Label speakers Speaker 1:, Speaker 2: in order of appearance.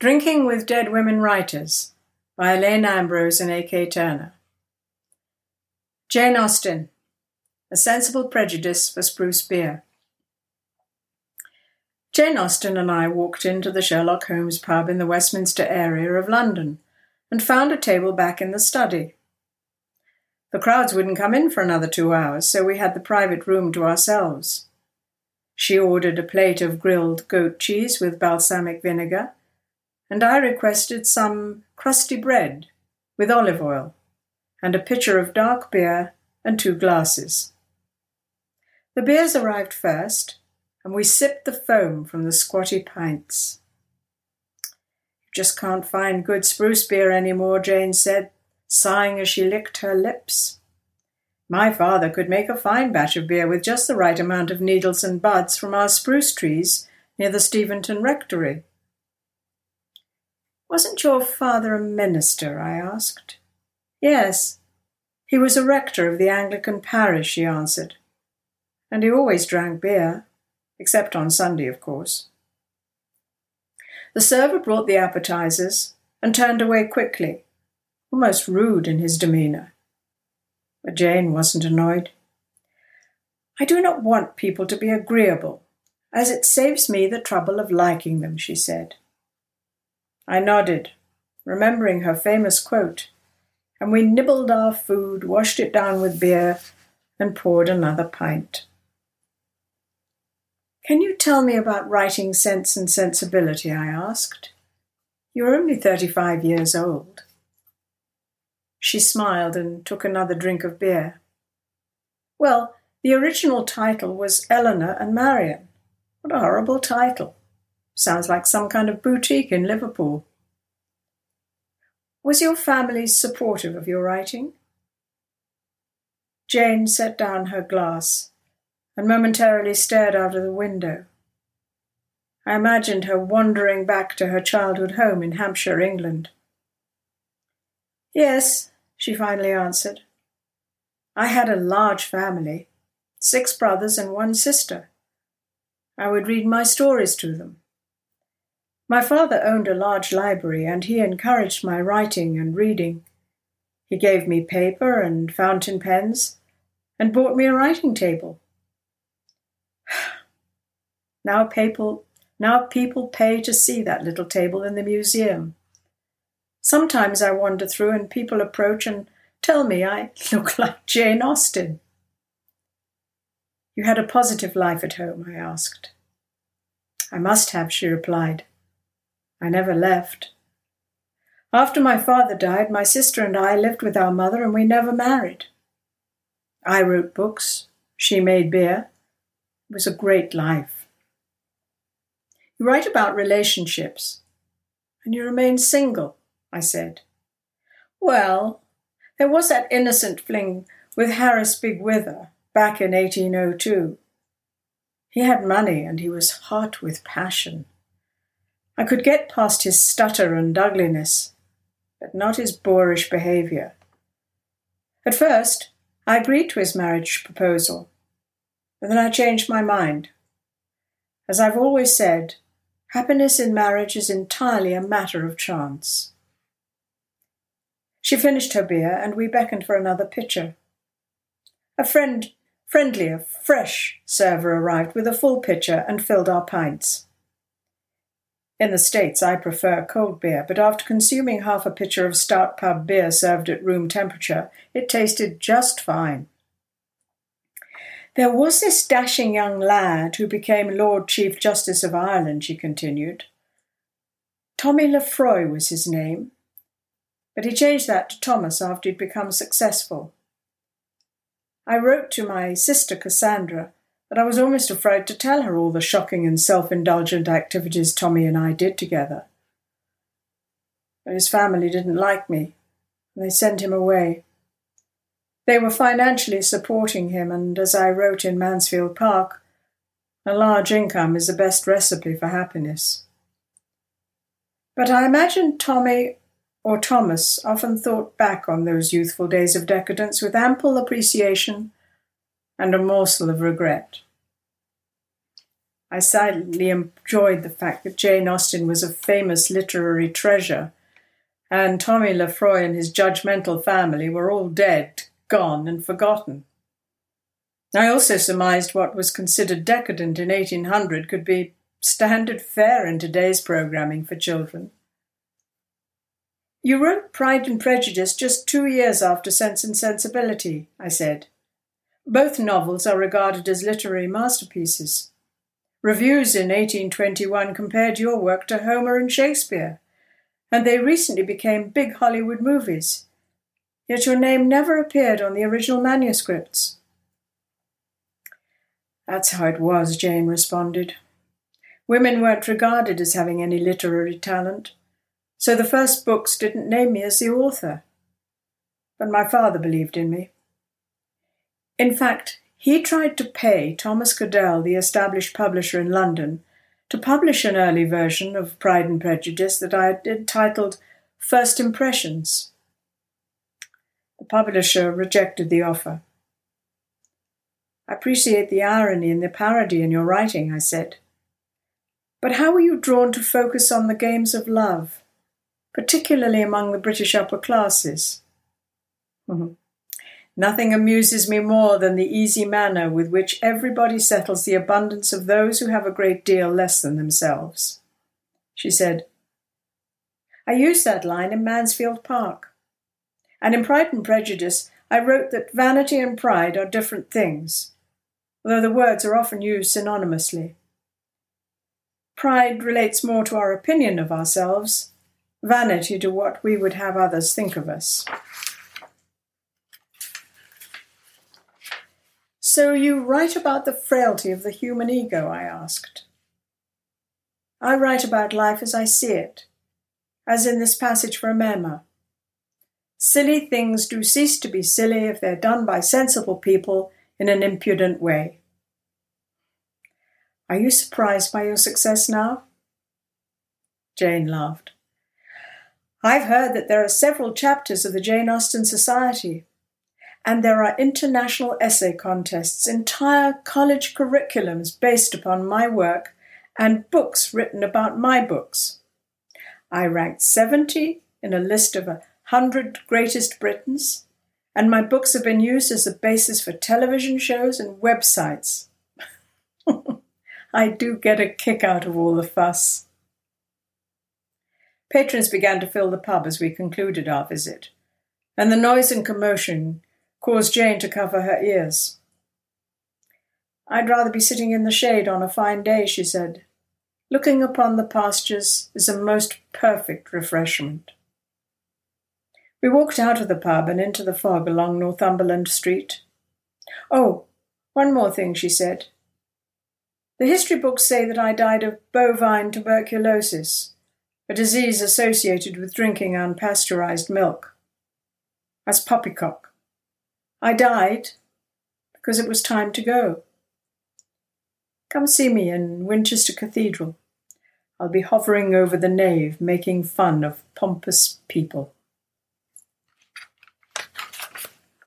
Speaker 1: Drinking with Dead Women Writers by Elaine Ambrose and A.K. Turner. Jane Austen, A Sensible Prejudice for Spruce Beer. Jane Austen and I walked into the Sherlock Holmes pub in the Westminster area of London and found a table back in the study. The crowds wouldn't come in for another two hours, so we had the private room to ourselves. She ordered a plate of grilled goat cheese with balsamic vinegar and I requested some crusty bread with olive oil and a pitcher of dark beer and two glasses. The beers arrived first, and we sipped the foam from the squatty pints. You just can't find good spruce beer any more, Jane said, sighing as she licked her lips. My father could make a fine batch of beer with just the right amount of needles and buds from our spruce trees near the Steventon Rectory. Wasn't your father a minister? I asked. Yes. He was a rector of the Anglican parish, she answered. And he always drank beer, except on Sunday, of course. The server brought the appetizers and turned away quickly, almost rude in his demeanour. But Jane wasn't annoyed. I do not want people to be agreeable, as it saves me the trouble of liking them, she said. I nodded, remembering her famous quote, and we nibbled our food, washed it down with beer, and poured another pint. Can you tell me about writing Sense and Sensibility? I asked. You're only thirty five years old. She smiled and took another drink of beer. Well, the original title was Elinor and Marianne. What a horrible title. Sounds like some kind of boutique in Liverpool. Was your family supportive of your writing? Jane set down her glass and momentarily stared out of the window. I imagined her wandering back to her childhood home in Hampshire, England. Yes, she finally answered. I had a large family, six brothers and one sister. I would read my stories to them. My father owned a large library, and he encouraged my writing and reading. He gave me paper and fountain pens, and bought me a writing table. now people now people pay to see that little table in the museum. Sometimes I wander through and people approach and tell me I look like Jane Austen. You had a positive life at home, I asked. I must have, she replied. I never left. After my father died, my sister and I lived with our mother and we never married. I wrote books, she made beer. It was a great life. You write about relationships, and you remain single, I said. Well, there was that innocent fling with Harris Bigg-Wither back in 1802. He had money and he was hot with passion. I could get past his stutter and ugliness, but not his boorish behaviour. At first, I agreed to his marriage proposal, but then I changed my mind. As I've always said, happiness in marriage is entirely a matter of chance. She finished her beer, and we beckoned for another pitcher. A friend, friendlier, fresh server arrived with a full pitcher and filled our pints. In the States, I prefer cold beer, but after consuming half a pitcher of stout pub beer served at room temperature, it tasted just fine. There was this dashing young lad who became Lord Chief Justice of Ireland, she continued. Tommy Lefroy was his name, but he changed that to Thomas after he'd become successful. I wrote to my sister Cassandra but I was almost afraid to tell her all the shocking and self indulgent activities Tommy and I did together. But his family didn't like me, and they sent him away. They were financially supporting him, and as I wrote in Mansfield Park, a large income is the best recipe for happiness. But I imagine Tommy or Thomas often thought back on those youthful days of decadence with ample appreciation and a morsel of regret. I silently enjoyed the fact that Jane Austen was a famous literary treasure, and Tommy Lefroy and his judgmental family were all dead, gone, and forgotten. I also surmised what was considered decadent in 1800 could be standard fare in today's programming for children. You wrote Pride and Prejudice just two years after Sense and Sensibility, I said. Both novels are regarded as literary masterpieces. Reviews in 1821 compared your work to Homer and Shakespeare, and they recently became big Hollywood movies. Yet your name never appeared on the original manuscripts. That's how it was, Jane responded. Women weren't regarded as having any literary talent, so the first books didn't name me as the author. But my father believed in me. In fact, he tried to pay Thomas Cadell, the established publisher in London, to publish an early version of Pride and Prejudice that I had entitled First Impressions. The publisher rejected the offer. I appreciate the irony and the parody in your writing, I said. But how were you drawn to focus on the games of love, particularly among the British upper classes? Mm-hmm. Nothing amuses me more than the easy manner with which everybody settles the abundance of those who have a great deal less than themselves. She said, I used that line in Mansfield Park. And in Pride and Prejudice, I wrote that vanity and pride are different things, although the words are often used synonymously. Pride relates more to our opinion of ourselves, vanity to what we would have others think of us. So you write about the frailty of the human ego, I asked. I write about life as I see it, as in this passage from Emma. Silly things do cease to be silly if they're done by sensible people in an impudent way. Are you surprised by your success now? Jane laughed. I've heard that there are several chapters of the Jane Austen Society, and there are international essay contests, entire college curriculums based upon my work, and books written about my books. I ranked 70 in a list of a hundred greatest Britons, and my books have been used as a basis for television shows and websites. I do get a kick out of all the fuss. Patrons began to fill the pub as we concluded our visit, and the noise and commotion caused Jane to cover her ears. I'd rather be sitting in the shade on a fine day, she said. Looking upon the pastures is a most perfect refreshment. We walked out of the pub and into the fog along Northumberland Street. Oh, one more thing, she said. The history books say that I died of bovine tuberculosis, a disease associated with drinking unpasteurized milk. As poppycock. I died because it was time to go. Come see me in Winchester Cathedral. I'll be hovering over the nave, making fun of pompous people.